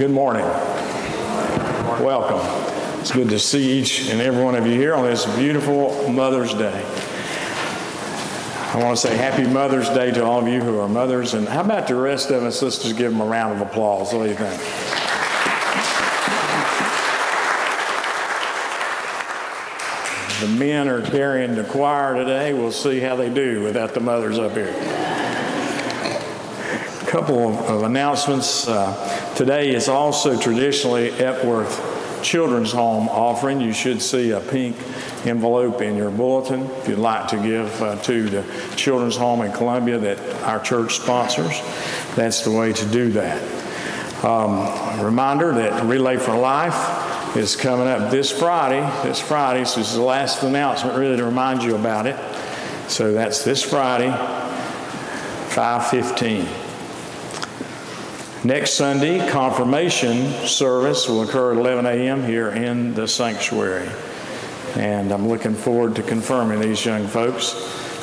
Good morning. Welcome. It's good to see each and every one of you here on this beautiful Mother's Day. I want to say happy Mother's Day to all of you who are mothers. And how about the rest of us? Let's just give them a round of applause. What do you think? The men are carrying the choir today. We'll see how they do without the mothers up here. A couple of announcements. Uh, today is also traditionally Epworth Children's Home offering. You should see a pink envelope in your bulletin if you'd like to give uh, to the Children's Home in Columbia that our church sponsors. That's the way to do that. Um, reminder that Relay for Life is coming up this Friday. This Friday, so this is the last announcement really to remind you about it. So that's this Friday, 515. Next Sunday, confirmation service will occur at 11 a.m. here in the sanctuary. And I'm looking forward to confirming these young folks,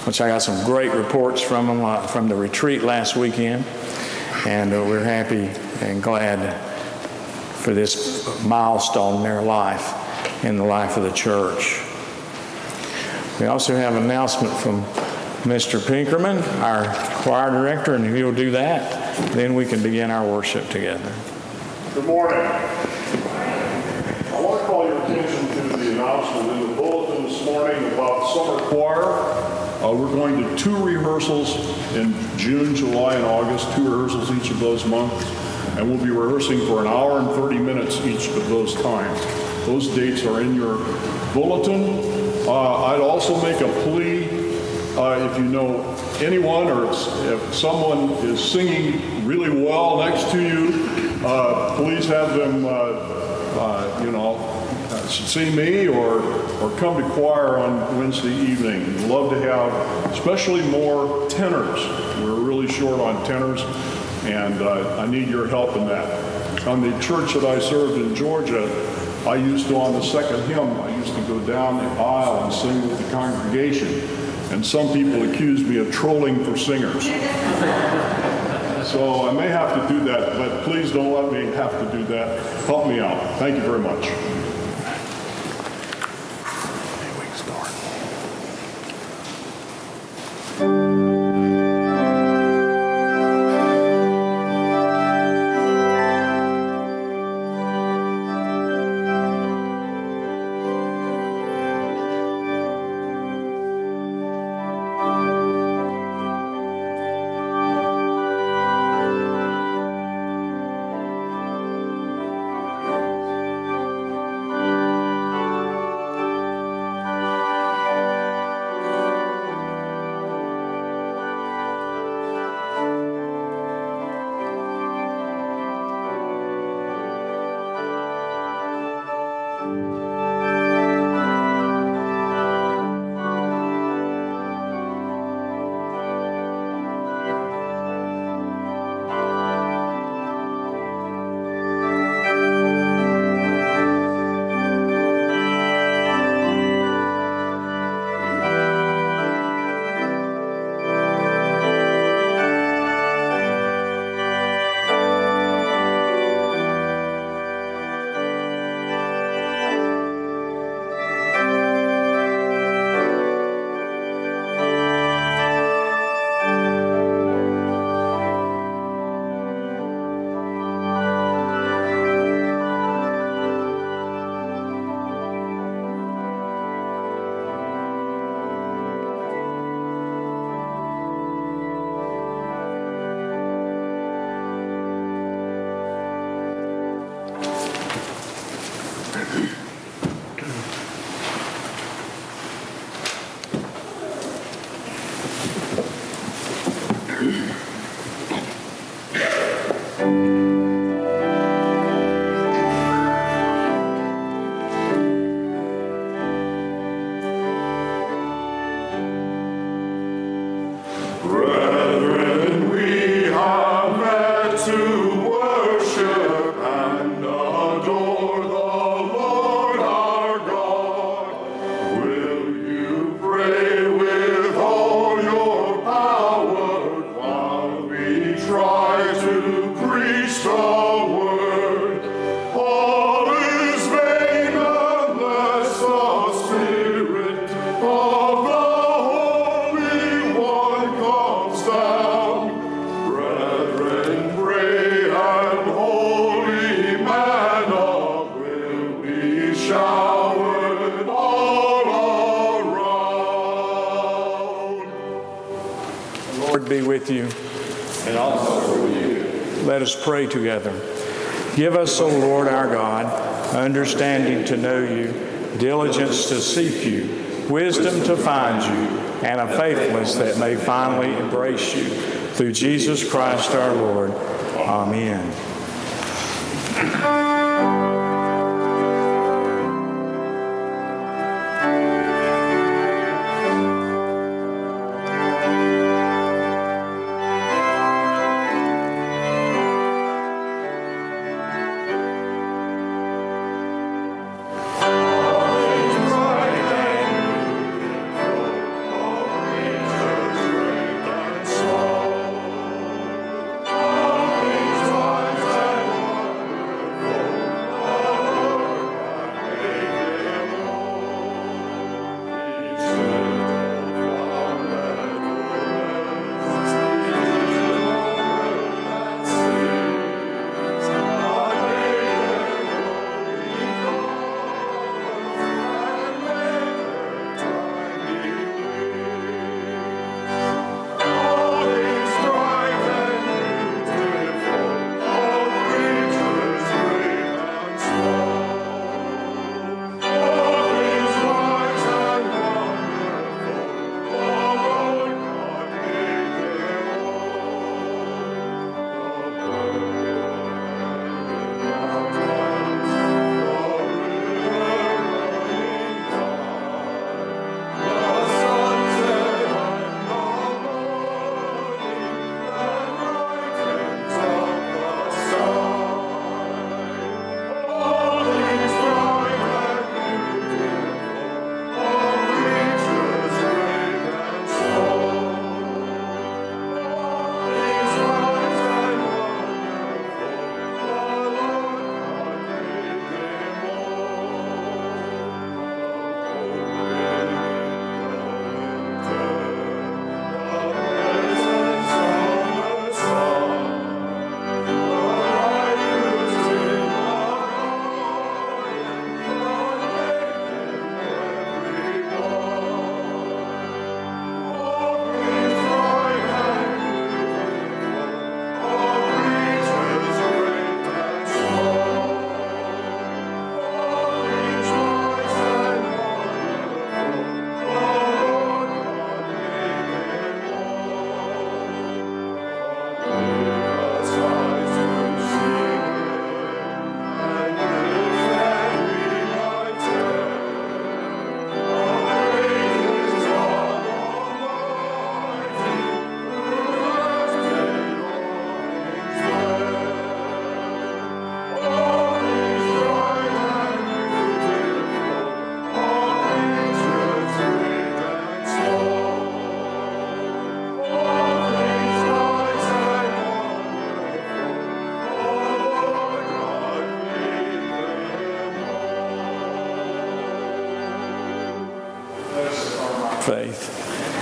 which I got some great reports from them uh, from the retreat last weekend. And uh, we're happy and glad for this milestone in their life, in the life of the church. We also have an announcement from Mr. Pinkerman, our choir director, and he'll do that then we can begin our worship together. Good morning. I want to call your attention to the announcement in the bulletin this morning about summer choir. Uh, we're going to two rehearsals in June, July, and August, two rehearsals each of those months, and we'll be rehearsing for an hour and 30 minutes each of those times. Those dates are in your bulletin. Uh, I'd also make a plea uh, if you know anyone or if someone is singing really well next to you, uh, please have them, uh, uh you know, see me or, or come to choir on Wednesday evening. We'd love to have especially more tenors. We're really short on tenors, and uh, I need your help in that. On the church that I served in Georgia, I used to, on the second hymn, I used to go down the aisle and sing with the congregation and some people accuse me of trolling for singers. so I may have to do that, but please don't let me have to do that. Help me out. Thank you very much. Together. Give us, O Lord our God, understanding to know you, diligence to seek you, wisdom to find you, and a faithfulness that may finally embrace you. Through Jesus Christ our Lord. Amen.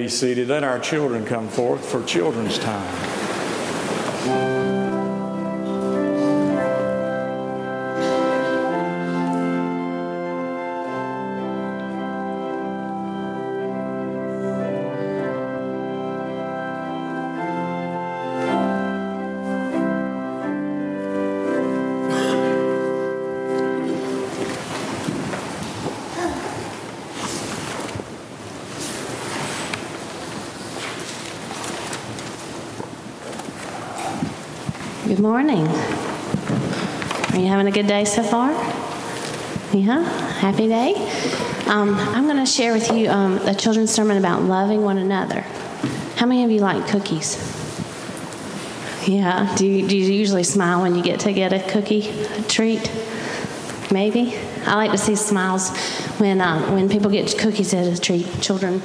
Be seated. Let our children come forth for children's time. Good morning. Are you having a good day so far? Yeah, happy day. Um, I'm going to share with you um, a children's sermon about loving one another. How many of you like cookies? Yeah. Do you, do you usually smile when you get to get a cookie a treat? Maybe. I like to see smiles when um, when people get cookies as a treat. Children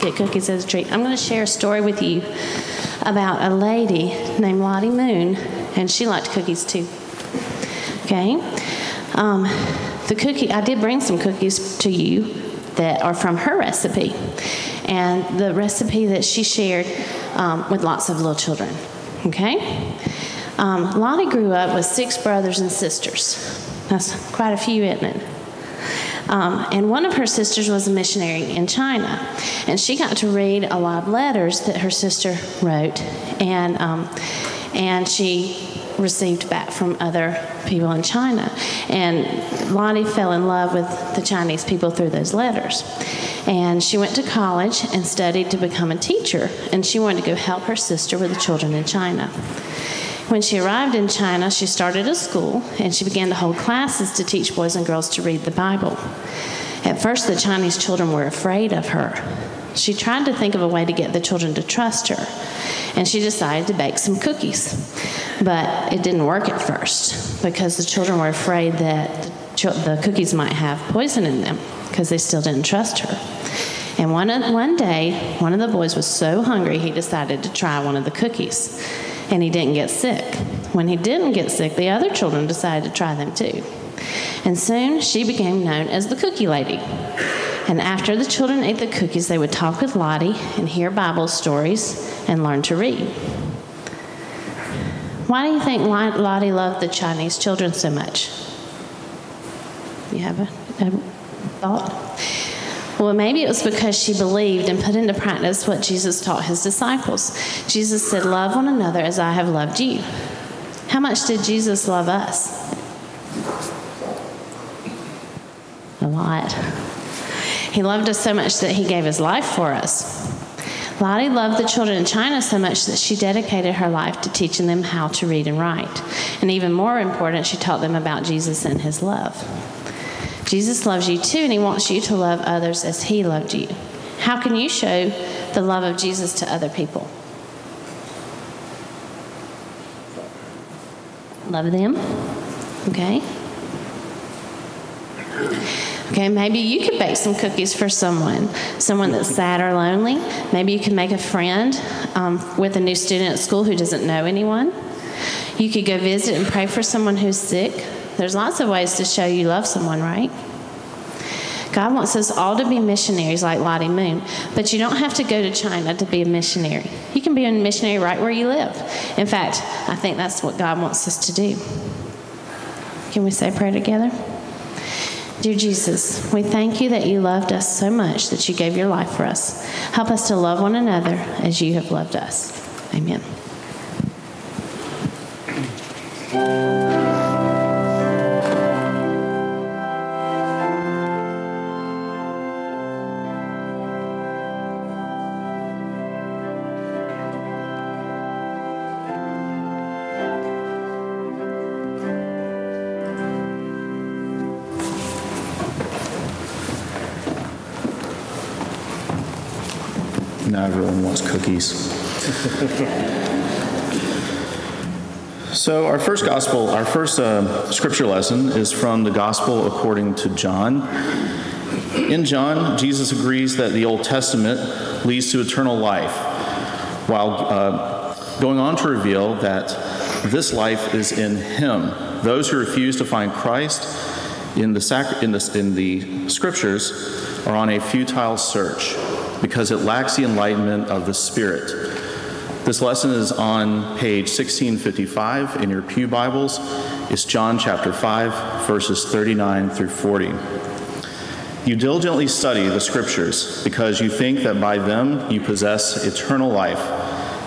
get cookies as a treat. I'm going to share a story with you about a lady named Lottie Moon, and she liked cookies too. Okay? Um, the cookie, I did bring some cookies to you that are from her recipe, and the recipe that she shared um, with lots of little children. Okay? Um, Lottie grew up with six brothers and sisters. That's quite a few, isn't it? Um, and one of her sisters was a missionary in China. And she got to read a lot of letters that her sister wrote. And, um, and she received back from other people in China. And Lottie fell in love with the Chinese people through those letters. And she went to college and studied to become a teacher. And she wanted to go help her sister with the children in China. When she arrived in China, she started a school and she began to hold classes to teach boys and girls to read the Bible. At first, the Chinese children were afraid of her. She tried to think of a way to get the children to trust her, and she decided to bake some cookies. But it didn't work at first because the children were afraid that the cookies might have poison in them because they still didn't trust her. And one, one day, one of the boys was so hungry he decided to try one of the cookies and he didn't get sick. When he didn't get sick, the other children decided to try them too. And soon she became known as the cookie lady. And after the children ate the cookies, they would talk with Lottie and hear Bible stories and learn to read. Why do you think Lottie loved the Chinese children so much? You have a, a thought? Well, maybe it was because she believed and put into practice what Jesus taught his disciples. Jesus said, Love one another as I have loved you. How much did Jesus love us? A lot. He loved us so much that he gave his life for us. Lottie loved the children in China so much that she dedicated her life to teaching them how to read and write. And even more important, she taught them about Jesus and his love. Jesus loves you too, and he wants you to love others as he loved you. How can you show the love of Jesus to other people? Love them. Okay? Okay, maybe you could bake some cookies for someone, someone that's sad or lonely. Maybe you can make a friend um, with a new student at school who doesn't know anyone. You could go visit and pray for someone who's sick. There's lots of ways to show you love someone, right? God wants us all to be missionaries like Lottie Moon, but you don't have to go to China to be a missionary. You can be a missionary right where you live. In fact, I think that's what God wants us to do. Can we say prayer together? Dear Jesus, we thank you that you loved us so much that you gave your life for us. Help us to love one another as you have loved us. Amen. Now everyone wants cookies. so, our first gospel, our first uh, scripture lesson is from the gospel according to John. In John, Jesus agrees that the Old Testament leads to eternal life, while uh, going on to reveal that this life is in Him. Those who refuse to find Christ in the, sac- in the, in the scriptures are on a futile search because it lacks the enlightenment of the Spirit. This lesson is on page 1655 in your Pew Bibles. It's John chapter 5, verses 39 through 40. You diligently study the scriptures because you think that by them you possess eternal life.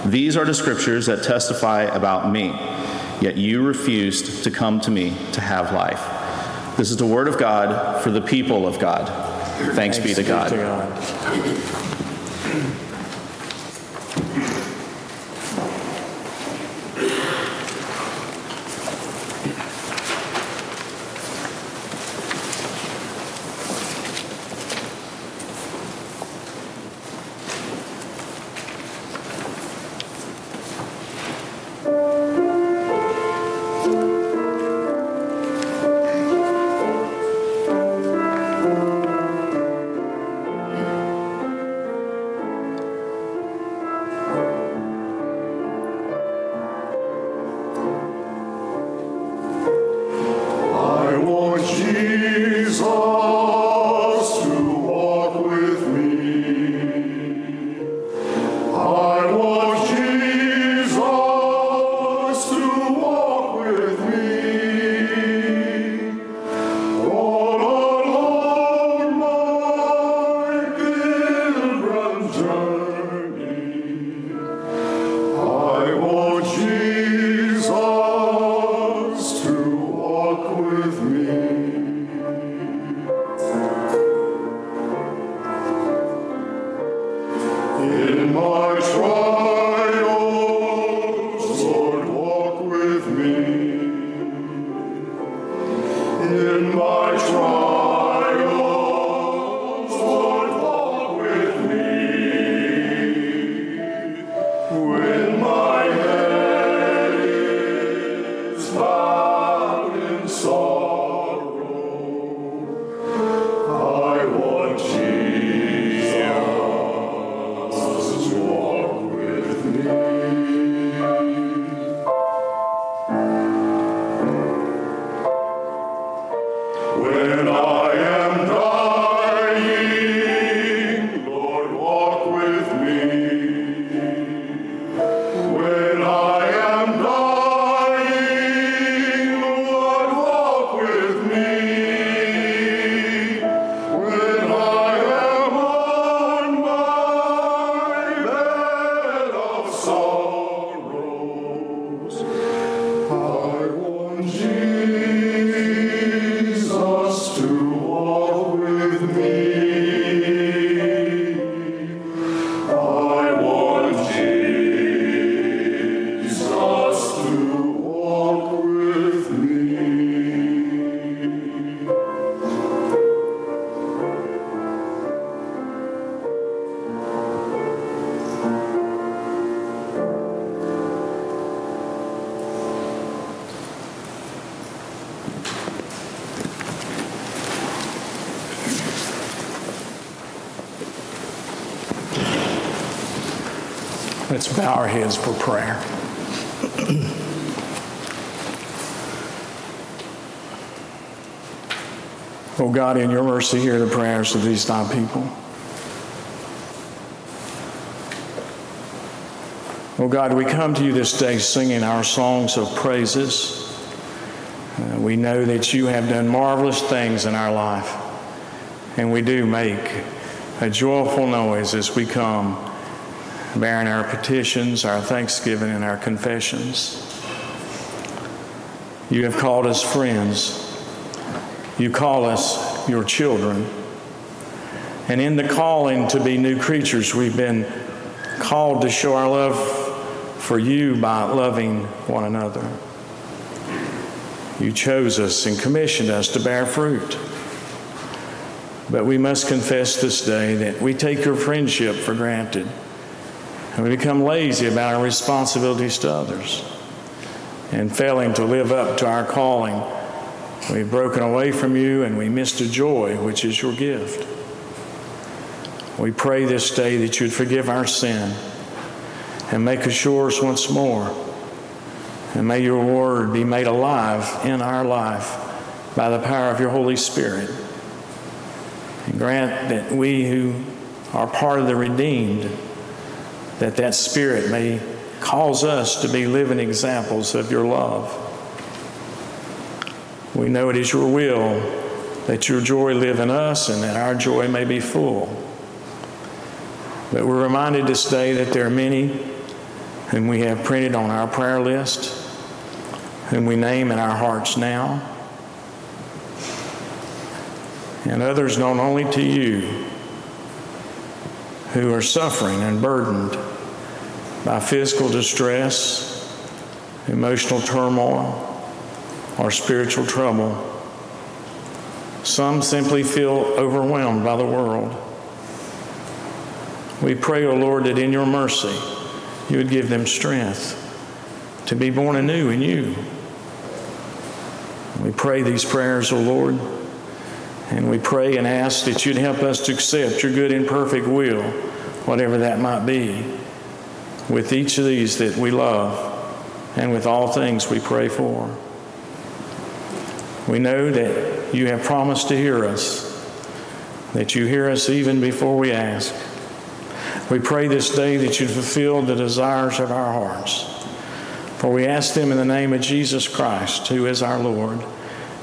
These are the scriptures that testify about me, yet you refused to come to me to have life. This is the word of God for the people of God. Thanks, Thanks be to God. Be to God. Let's bow our heads for prayer. Oh God, in your mercy, hear the prayers of these thy people. Oh God, we come to you this day singing our songs of praises. Uh, we know that you have done marvelous things in our life, and we do make a joyful noise as we come bearing our petitions, our thanksgiving, and our confessions. You have called us friends. You call us your children. And in the calling to be new creatures, we've been called to show our love for you by loving one another. You chose us and commissioned us to bear fruit. But we must confess this day that we take your friendship for granted. And we become lazy about our responsibilities to others. And failing to live up to our calling, we've broken away from you and we missed a joy, which is your gift. We pray this day that you'd forgive our sin and make us yours once more. And may your word be made alive in our life by the power of your Holy Spirit. And grant that we who are part of the redeemed that that spirit may cause us to be living examples of your love. We know it is your will that your joy live in us and that our joy may be full. But we're reminded this day that there are many whom we have printed on our prayer list, whom we name in our hearts now, and others known only to you who are suffering and burdened by physical distress, emotional turmoil, or spiritual trouble. Some simply feel overwhelmed by the world. We pray, O oh Lord, that in your mercy you would give them strength to be born anew in you. We pray these prayers, O oh Lord, and we pray and ask that you'd help us to accept your good and perfect will, whatever that might be, with each of these that we love and with all things we pray for. We know that you have promised to hear us, that you hear us even before we ask. We pray this day that you fulfill the desires of our hearts. For we ask them in the name of Jesus Christ, who is our Lord,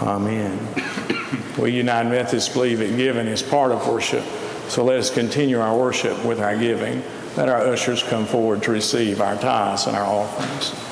Amen. We United Methodists believe that giving is part of worship, so let us continue our worship with our giving. Let our ushers come forward to receive our tithes and our offerings.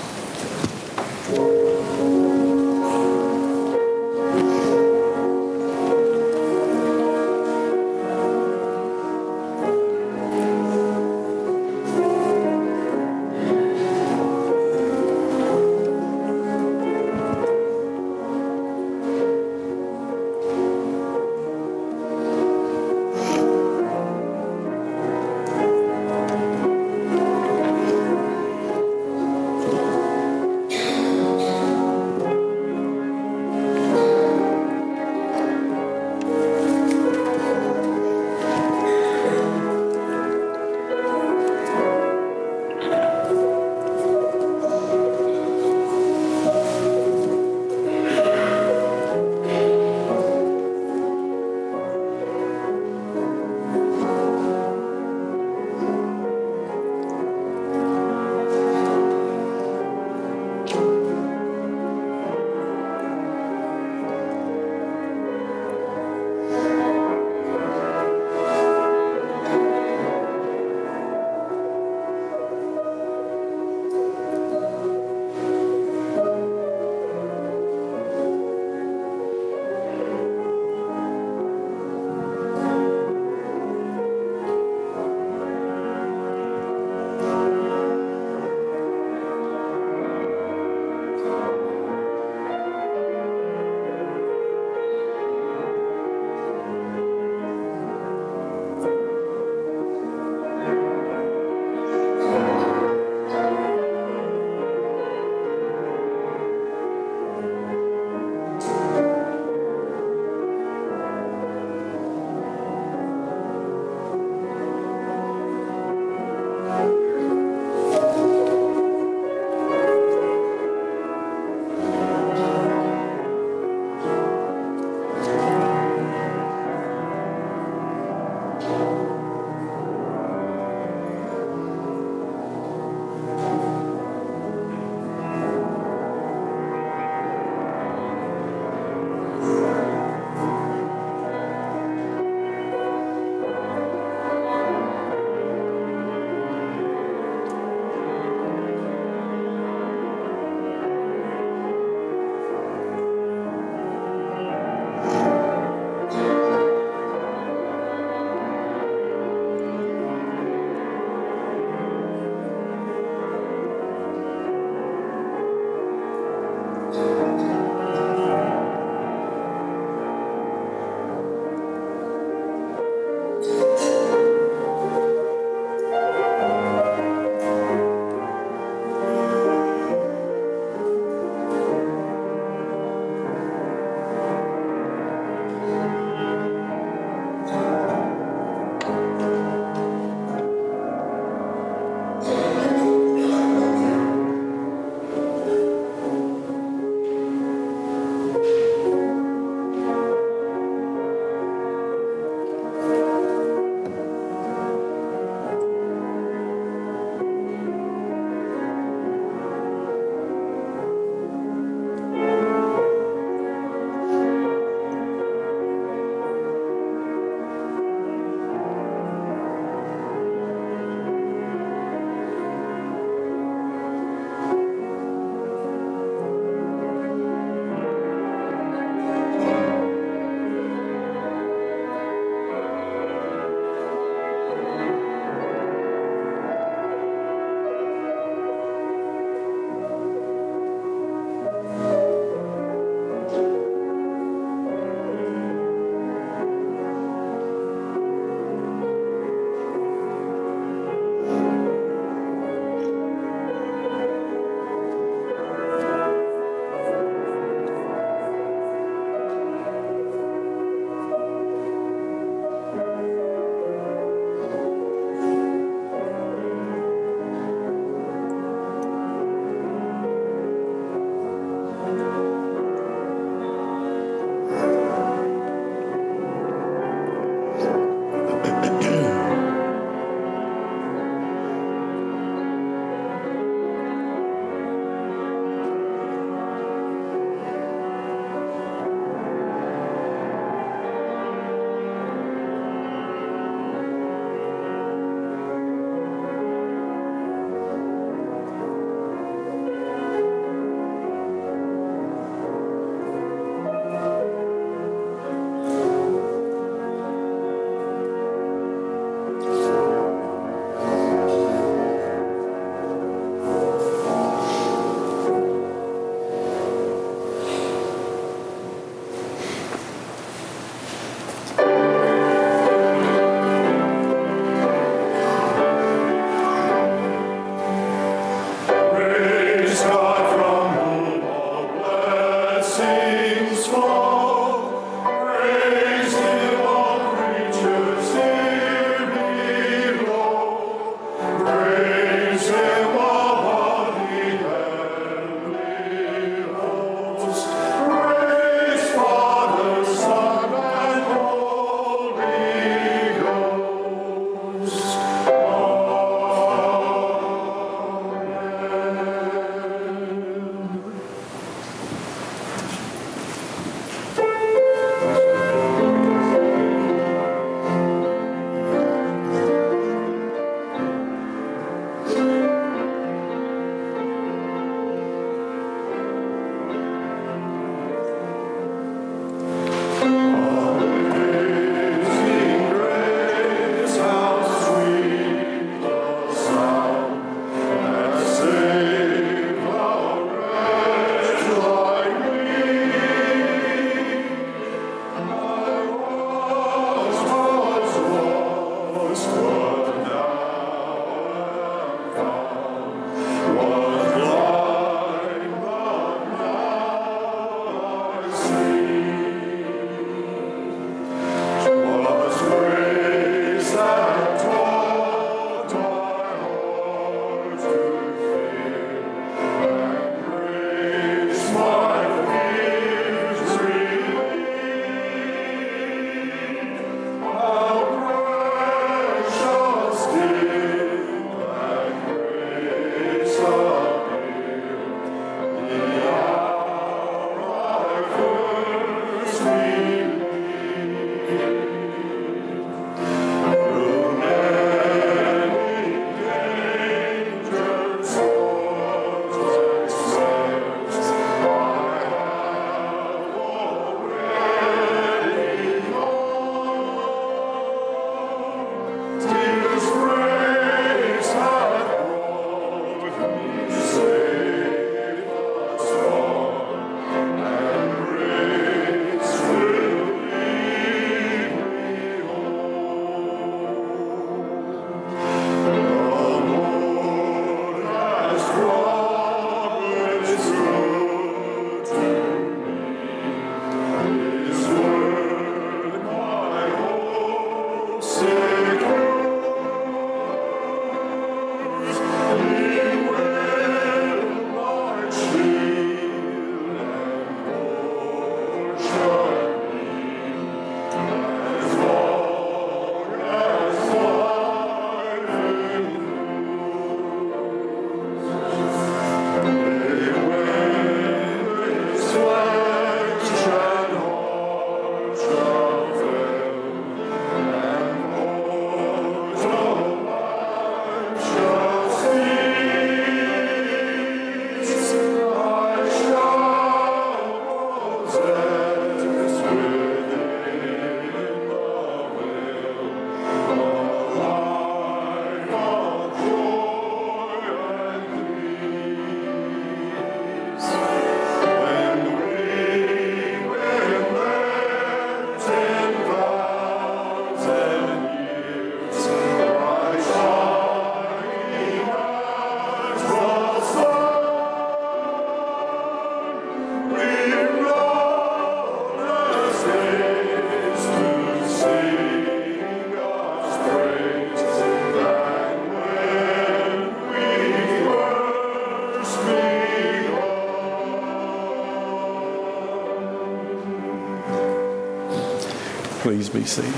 Be seated.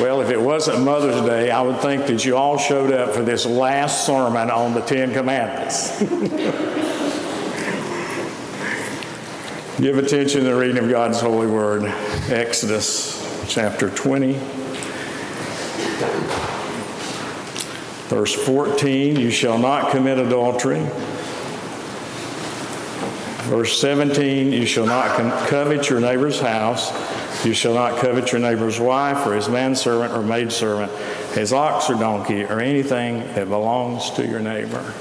Well, if it wasn't Mother's Day, I would think that you all showed up for this last sermon on the Ten Commandments. Give attention to the reading of God's holy word, Exodus chapter 20. Verse 14, you shall not commit adultery. Verse 17, you shall not covet your neighbor's house. You shall not covet your neighbor's wife or his manservant or maidservant, his ox or donkey, or anything that belongs to your neighbor.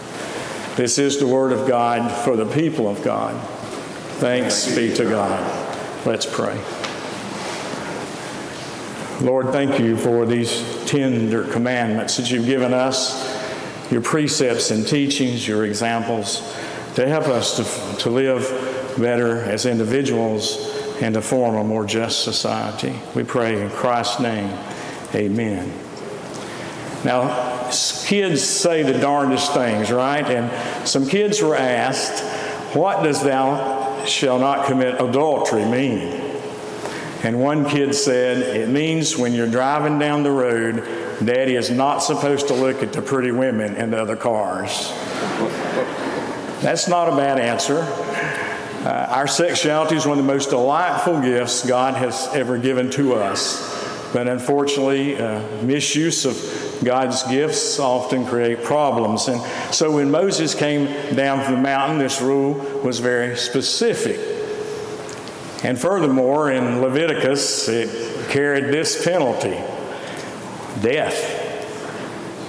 This is the word of God for the people of God. Thanks be to God. Let's pray. Lord, thank you for these tender commandments that you've given us, your precepts and teachings, your examples, to help us to, to live better as individuals and to form a more just society. We pray in Christ's name, amen. Now, kids say the darndest things, right? And some kids were asked, What does thou shall not commit adultery mean? And one kid said, It means when you're driving down the road, daddy is not supposed to look at the pretty women in the other cars. That's not a bad answer. Uh, our sexuality is one of the most delightful gifts God has ever given to us. But unfortunately, uh, misuse of God's gifts often create problems. And so when Moses came down from the mountain, this rule was very specific. And furthermore, in Leviticus, it carried this penalty death.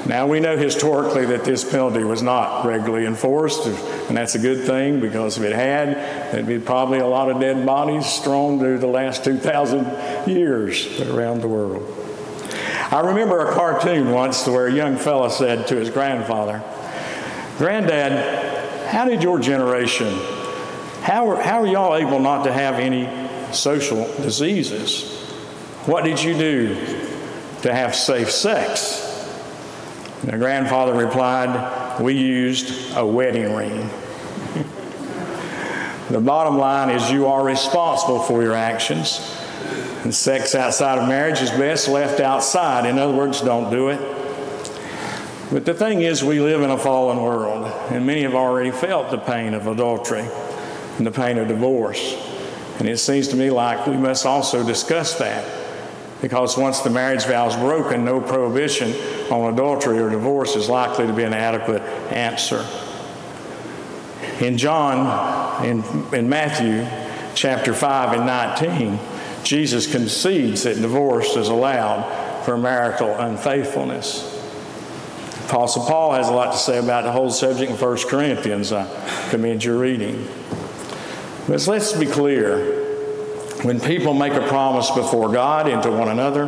Now, we know historically that this penalty was not regularly enforced, and that's a good thing because if it had, there'd be probably a lot of dead bodies strewn through the last 2,000 years around the world. I remember a cartoon once where a young fellow said to his grandfather, Granddad, how did your generation, how are, how are y'all able not to have any social diseases? What did you do to have safe sex? The grandfather replied, We used a wedding ring. the bottom line is you are responsible for your actions. And sex outside of marriage is best left outside. In other words, don't do it. But the thing is, we live in a fallen world, and many have already felt the pain of adultery and the pain of divorce. And it seems to me like we must also discuss that because once the marriage vow is broken, no prohibition on adultery or divorce is likely to be an adequate answer. In John, in, in Matthew chapter 5 and 19, Jesus concedes that divorce is allowed for marital unfaithfulness. Apostle Paul has a lot to say about the whole subject in 1 Corinthians. I commend your reading. But let's be clear when people make a promise before God and to one another,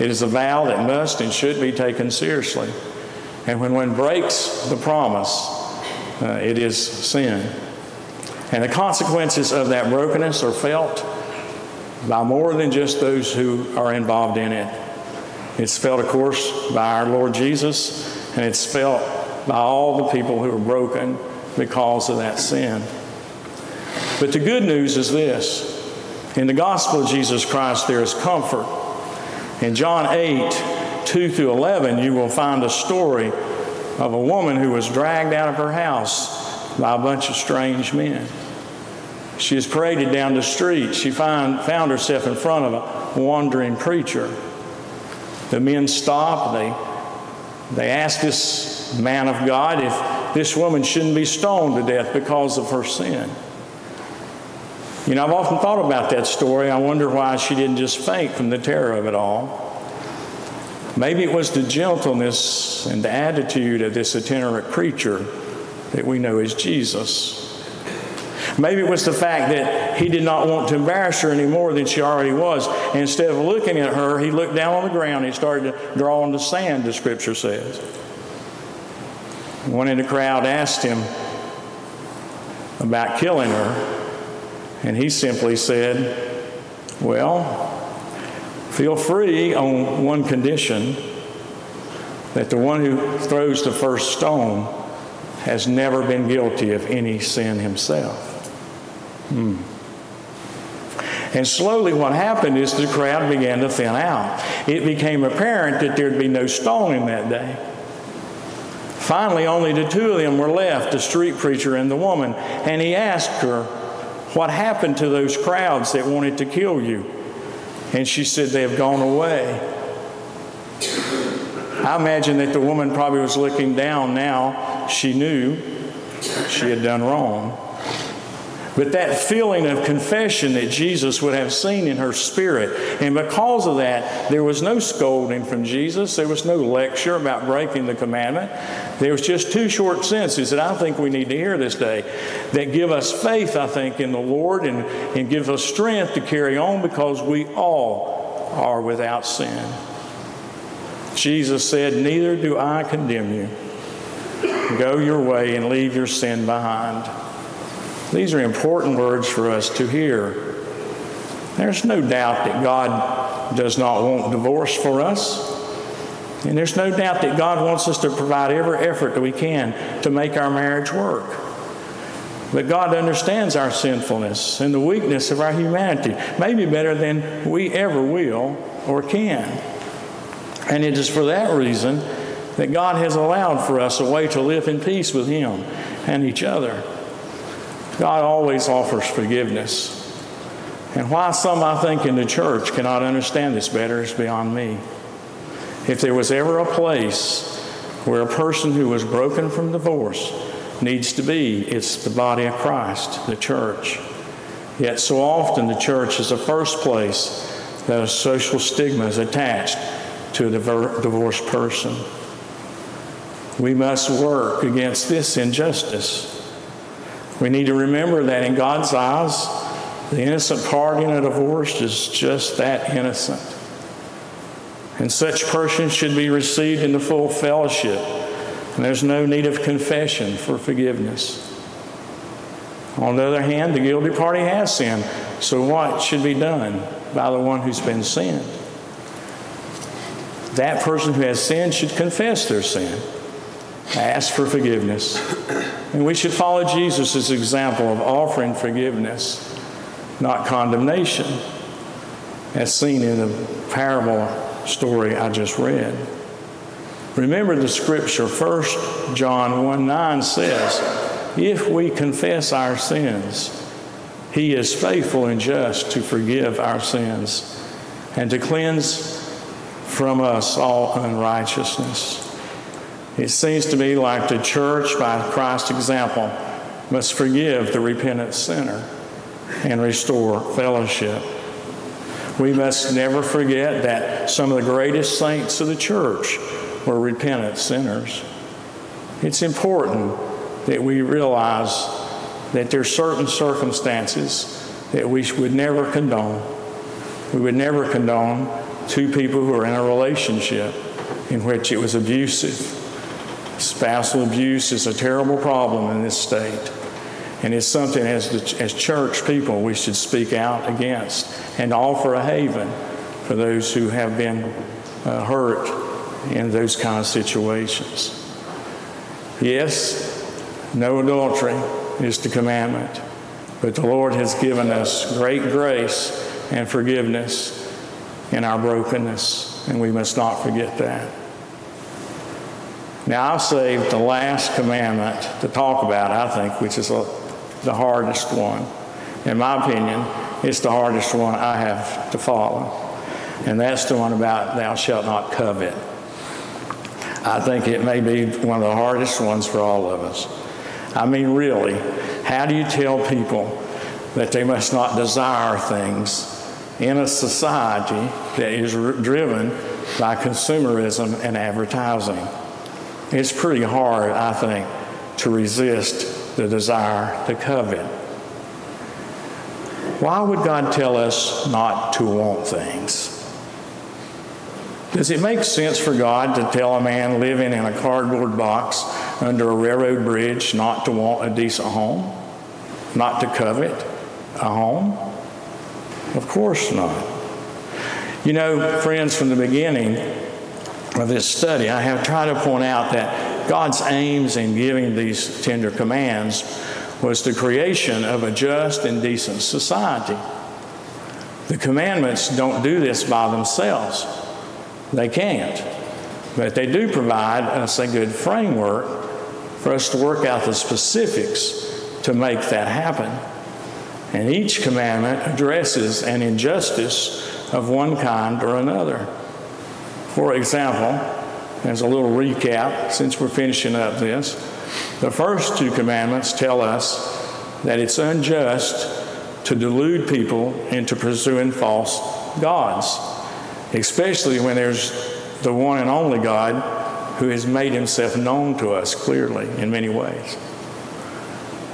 it is a vow that must and should be taken seriously. And when one breaks the promise, uh, it is sin. And the consequences of that brokenness are felt by more than just those who are involved in it. It's felt, of course, by our Lord Jesus, and it's felt by all the people who are broken because of that sin. But the good news is this in the gospel of Jesus Christ, there is comfort. In John 8, 2 through 11, you will find a story of a woman who was dragged out of her house by a bunch of strange men. She is paraded down the street. She find, found herself in front of a wandering preacher. The men stop. They, they ask this man of God if this woman shouldn't be stoned to death because of her sin. You know, I've often thought about that story. I wonder why she didn't just faint from the terror of it all. Maybe it was the gentleness and the attitude of this itinerant preacher that we know as Jesus. Maybe it was the fact that he did not want to embarrass her any more than she already was. Instead of looking at her, he looked down on the ground he started to draw on the sand, the scripture says. One in the crowd asked him about killing her. And he simply said, Well, feel free on one condition that the one who throws the first stone has never been guilty of any sin himself. Hmm. And slowly, what happened is the crowd began to thin out. It became apparent that there'd be no stoning that day. Finally, only the two of them were left the street preacher and the woman. And he asked her, What happened to those crowds that wanted to kill you? And she said, They have gone away. I imagine that the woman probably was looking down now. She knew she had done wrong. But that feeling of confession that Jesus would have seen in her spirit, and because of that, there was no scolding from Jesus. There was no lecture about breaking the commandment. There was just two short sentences that I think we need to hear this day that give us faith, I think, in the Lord and, and give us strength to carry on because we all are without sin. Jesus said, Neither do I condemn you. Go your way and leave your sin behind. These are important words for us to hear. There's no doubt that God does not want divorce for us. And there's no doubt that God wants us to provide every effort that we can to make our marriage work. But God understands our sinfulness and the weakness of our humanity, maybe better than we ever will or can. And it is for that reason that God has allowed for us a way to live in peace with Him and each other. God always offers forgiveness. And why some, I think, in the church cannot understand this better is beyond me. If there was ever a place where a person who was broken from divorce needs to be, it's the body of Christ, the church. Yet so often the church is the first place that a social stigma is attached to a divorced person. We must work against this injustice. We need to remember that in God's eyes, the innocent party in a divorce is just that innocent. And such persons should be received into full fellowship. And there's no need of confession for forgiveness. On the other hand, the guilty party has sinned. So what should be done by the one who's been sinned? That person who has sinned should confess their sin ask for forgiveness. And we should follow Jesus' example of offering forgiveness, not condemnation, as seen in the parable story I just read. Remember the scripture, 1 John 1 9 says, If we confess our sins, he is faithful and just to forgive our sins and to cleanse from us all unrighteousness. It seems to me like the church, by Christ's example, must forgive the repentant sinner and restore fellowship. We must never forget that some of the greatest saints of the church were repentant sinners. It's important that we realize that there are certain circumstances that we would never condone. We would never condone two people who are in a relationship in which it was abusive Spousal abuse is a terrible problem in this state. And it's something as, the, as church people we should speak out against and offer a haven for those who have been uh, hurt in those kind of situations. Yes, no adultery is the commandment, but the Lord has given us great grace and forgiveness in our brokenness, and we must not forget that. Now, I'll save the last commandment to talk about, I think, which is the hardest one. In my opinion, it's the hardest one I have to follow. And that's the one about thou shalt not covet. I think it may be one of the hardest ones for all of us. I mean, really, how do you tell people that they must not desire things in a society that is driven by consumerism and advertising? It's pretty hard, I think, to resist the desire to covet. Why would God tell us not to want things? Does it make sense for God to tell a man living in a cardboard box under a railroad bridge not to want a decent home? Not to covet a home? Of course not. You know, friends, from the beginning, of this study, I have tried to point out that God's aims in giving these tender commands was the creation of a just and decent society. The commandments don't do this by themselves. They can't. But they do provide us a good framework for us to work out the specifics to make that happen. And each commandment addresses an injustice of one kind or another. For example, as a little recap, since we're finishing up this, the first two commandments tell us that it's unjust to delude people into pursuing false gods, especially when there's the one and only God who has made himself known to us clearly in many ways.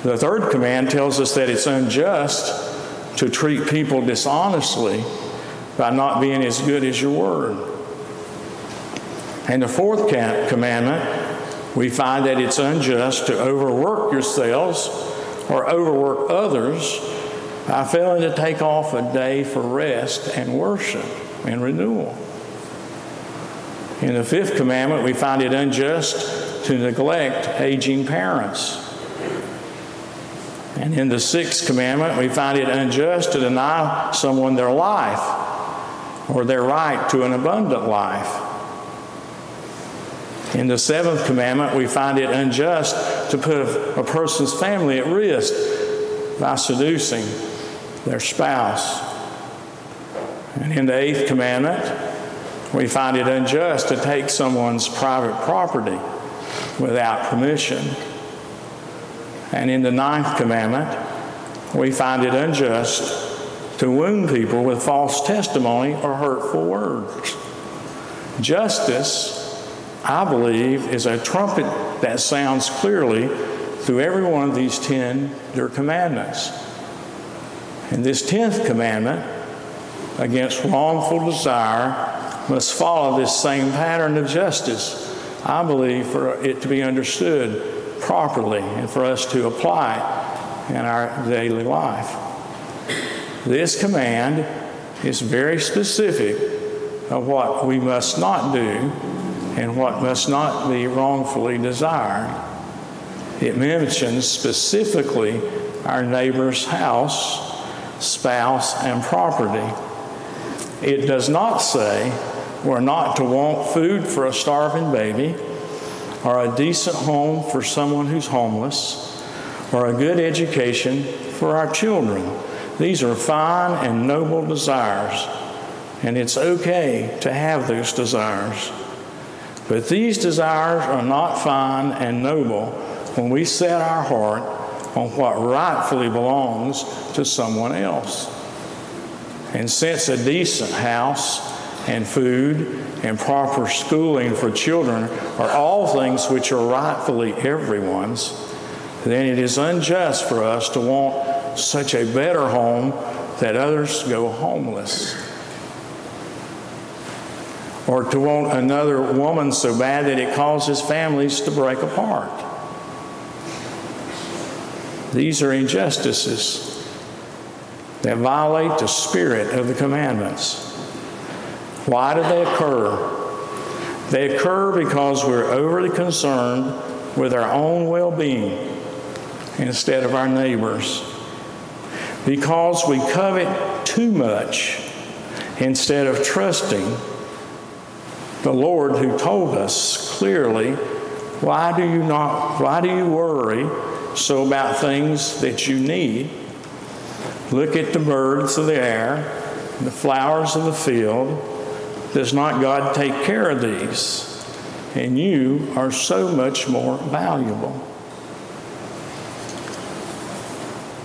The third command tells us that it's unjust to treat people dishonestly by not being as good as your word. And the fourth commandment, we find that it's unjust to overwork yourselves or overwork others by failing to take off a day for rest and worship and renewal. In the fifth commandment, we find it unjust to neglect aging parents. And in the sixth commandment, we find it unjust to deny someone their life or their right to an abundant life. In the seventh commandment, we find it unjust to put a person's family at risk by seducing their spouse. And in the eighth commandment, we find it unjust to take someone's private property without permission. And in the ninth commandment, we find it unjust to wound people with false testimony or hurtful words. Justice, I believe, is a trumpet that sounds clearly through every one of these ten dear commandments. And this tenth commandment against wrongful desire must follow this same pattern of justice, I believe, for it to be understood properly and for us to apply it in our daily life. This command is very specific of what we must not do and what must not be wrongfully desired. It mentions specifically our neighbor's house spouse, and property. It does not say we're not to want food for a starving baby, or a decent home for someone who's homeless, or a good education for our children. These are fine and noble desires, and it's okay to have those desires. But these desires are not fine and noble when we set our heart on what rightfully belongs to someone else. And since a decent house and food and proper schooling for children are all things which are rightfully everyone's, then it is unjust for us to want such a better home that others go homeless. Or to want another woman so bad that it causes families to break apart. These are injustices that violate the spirit of the commandments. Why do they occur? They occur because we're overly concerned with our own well being instead of our neighbors. Because we covet too much instead of trusting the Lord who told us clearly, why do you not why do you worry so about things that you need? Look at the birds of the air, the flowers of the field. Does not God take care of these? And you are so much more valuable.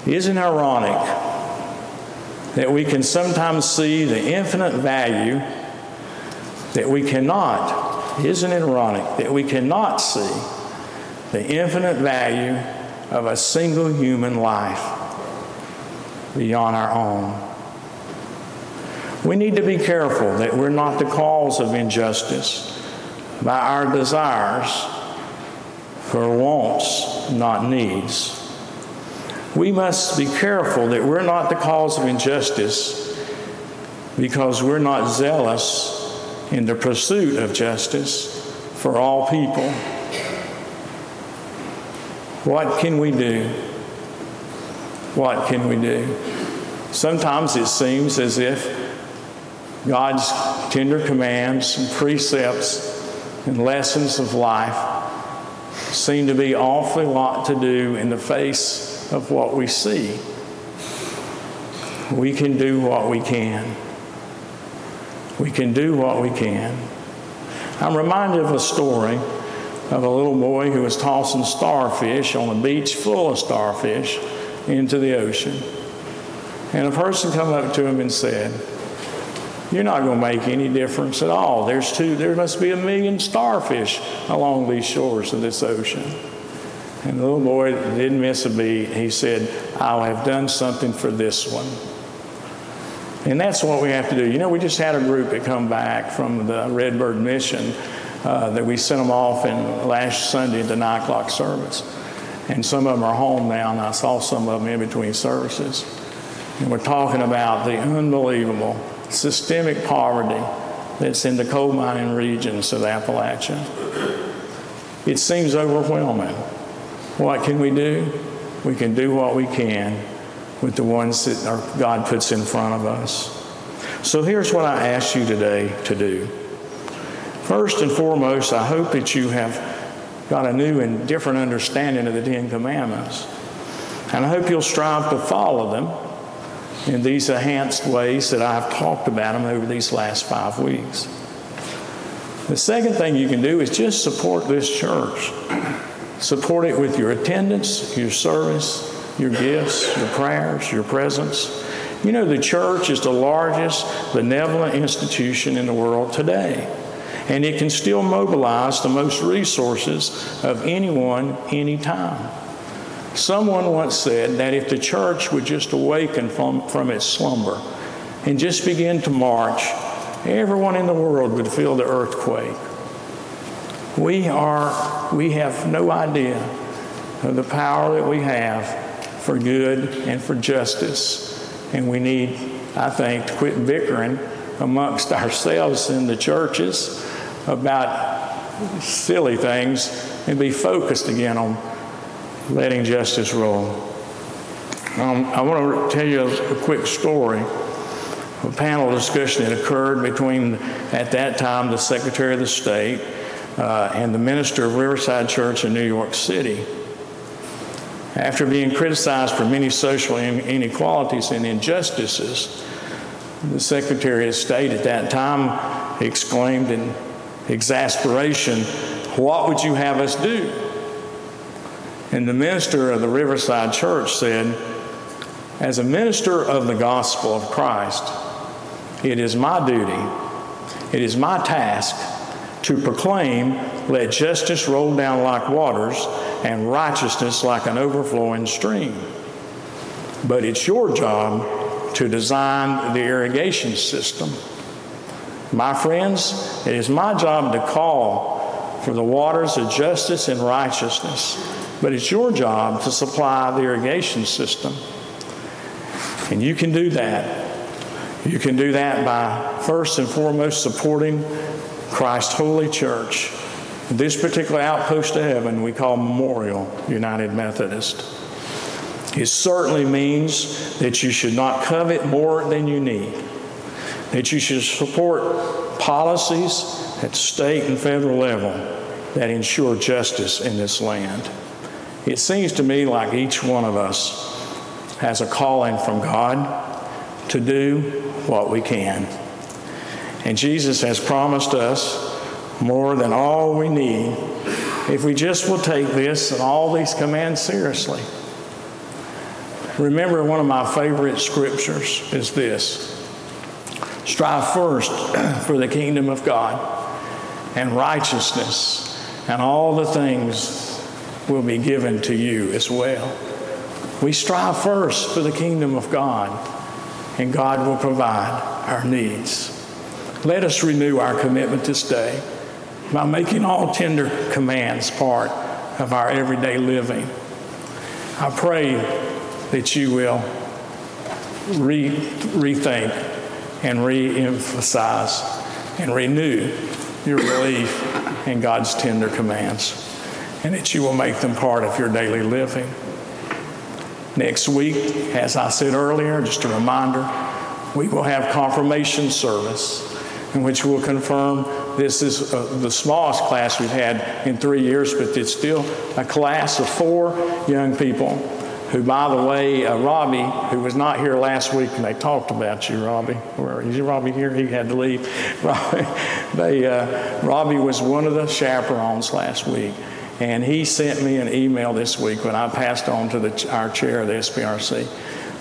Isn't ironic that we can sometimes see the infinite value that we cannot, isn't it ironic that we cannot see the infinite value of a single human life beyond our own. We need to be careful that we're not the cause of injustice by our desires for wants, not needs. We must be careful that we're not the cause of injustice because we're not zealous in the pursuit of justice for all people What can we do? What can we do? Sometimes it seems as if God's tender commands and precepts and lessons of life seem to be awfully lot to do in the face of what we see. We can do what we can. We can do what we can. I'm reminded of a story of a little boy who was tossing starfish on a beach full of starfish into the ocean. And a person come up to him and said, You're not going to make any difference at all. There's two, there must be a million starfish along these shores of this ocean. And the little boy didn't miss a beat. He said, I'll have done something for this one. And that's what we have to do. You know, we just had a group that come back from the Redbird Mission uh, that we sent them off in last Sunday at the 9 o'clock service. And some of them are home now, and I saw some of them in between services. And we're talking about the unbelievable systemic poverty that's in the coal mining regions of Appalachia. It seems overwhelming. What can we do? We can do what we can with the ones that our God puts in front of us. So here's what I ask you today to do. First and foremost, I hope that you have got a new and different understanding of the Ten Commandments. And I hope you'll strive to follow them in these enhanced ways that I've talked about them over these last five weeks. The second thing you can do is just support this church. Support it with your attendance, your service, your gifts, your prayers, your presence. You know, the church is the largest benevolent institution in the world today, and it can still mobilize the most resources of anyone, anytime. Someone once said that if the church would just awaken from, from its slumber and just begin to march, everyone in the world would feel the earthquake. We are, we have no idea of the power that we have for good and for justice. And we need, I think, to quit bickering amongst ourselves in the churches about silly things and be focused again on letting justice roll. Um, I want to tell you a, quick story a panel discussion that occurred between, at that time, the Secretary of the State uh, and the minister of Riverside Church in New York City. After being criticized for many social inequalities and injustices, the Secretary of State at that time exclaimed in exasperation, What would you have us do? And the minister of the Riverside Church said, As a minister of the gospel of Christ, it is my duty, it is my task to proclaim, Let justice roll down like waters and righteousness like an overflowing stream. But it's your job to design the irrigation system. My friends, it is my job to call for the waters of justice and righteousness, but it's your job to supply the irrigation system. And you can do that. You can do that by first and foremost supporting Christ's holy church this particular outpost of heaven we call Memorial United Methodist. It certainly means that you should not covet more than you need, that you should support policies at state and federal level that ensure justice in this land. It seems to me like each one of us has a calling from God to do what we can. And Jesus has promised us more than all we need if we just will take this and all these commands seriously. Remember, one of my favorite scriptures is this Strive first for the kingdom of God and righteousness, and all the things will be given to you as well. We strive first for the kingdom of God, and God will provide our needs. Let us renew our commitment this day by making all tender commands part of our everyday living. I pray that you will re- rethink and re emphasize and renew your belief in God's tender commands. and that you will make them part of your daily living. Next week, as I said earlier, just a reminder, we will have confirmation service in which we'll confirm this is uh, the smallest class we've had in three years, but it's still a class of four young people who, by the way, uh, Robbie, who was not here last week, and they talked about you, Robbie. Where is Robbie here? He had to leave. Robbie, they, uh, Robbie was one of the chaperones last week. And he sent me an email this week when I passed on to the, our chair of the SPRC,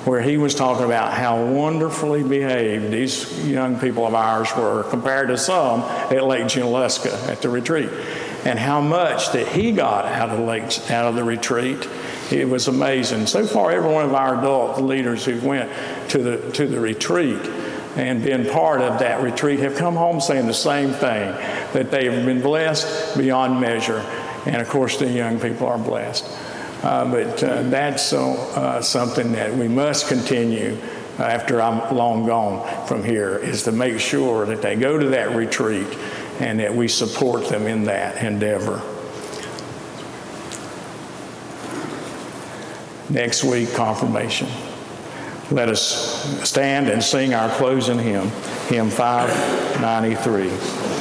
where he was talking about how wonderfully behaved these young people of ours were compared to some at Lake Junaluska at the retreat, and how much that he got out of, Lake, out of the retreat. It was amazing. So far, every one of our adult leaders who went to the, to the retreat and been part of that retreat have come home saying the same thing that they have been blessed beyond measure and of course, the young people are blessed. Uh, but uh, that's uh, something that we must continue after I'm long gone from here is to make sure that they go to that retreat and that we support them in that endeavor. Next week, confirmation. Let us stand and sing our closing hymn, hymn 593.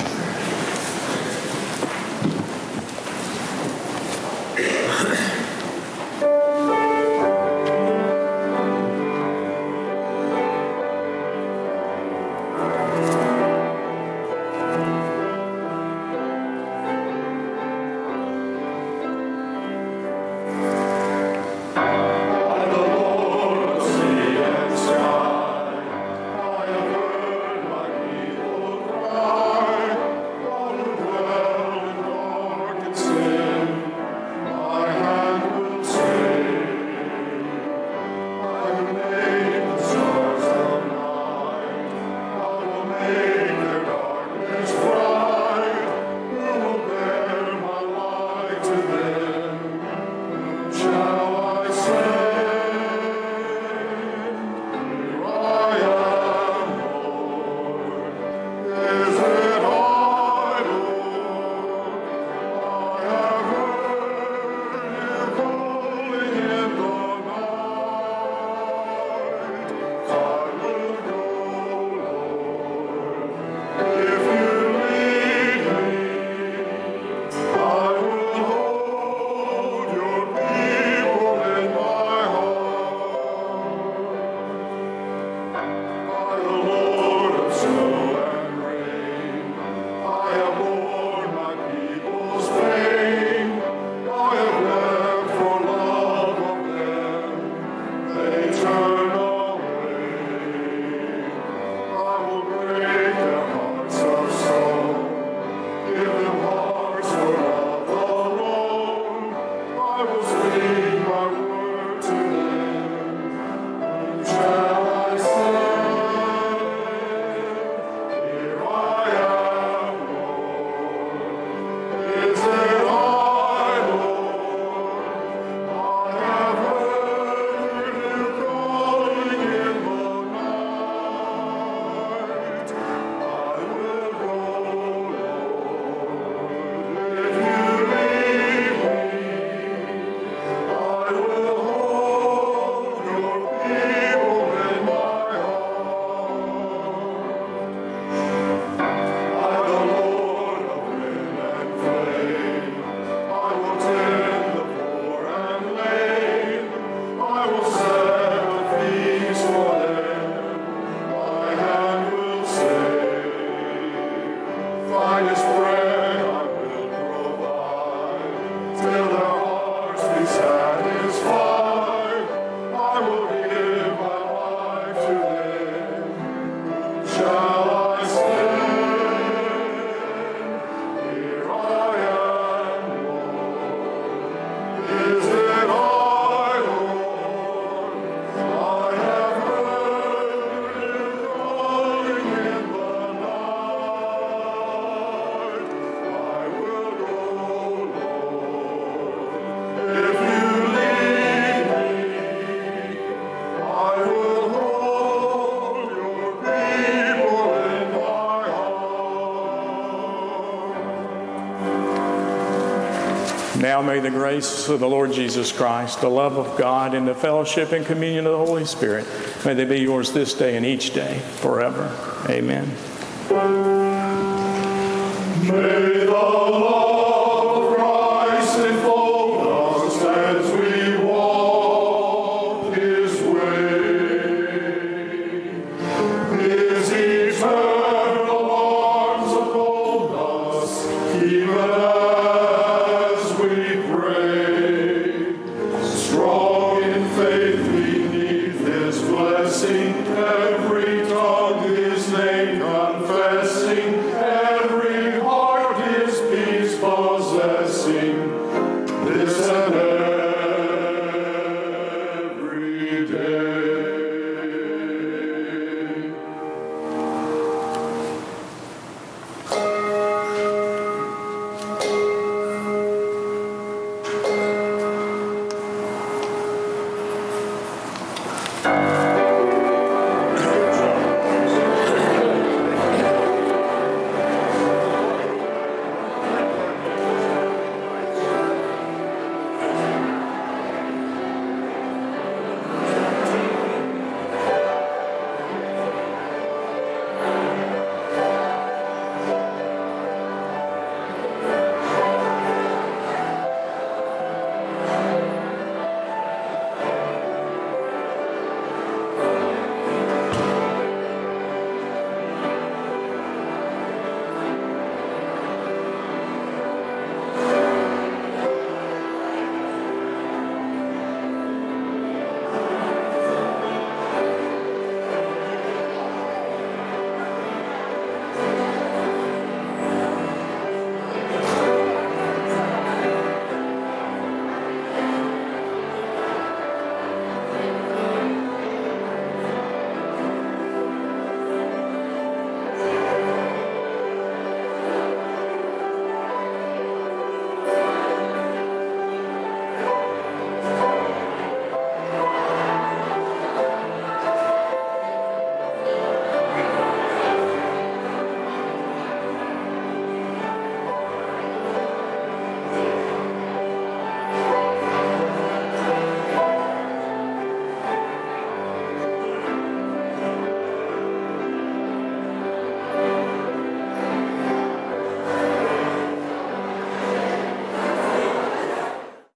Now may the grace of the Lord Jesus Christ, the love of God, and the fellowship and communion of the Holy Spirit, may they be yours this day and each day forever. Amen.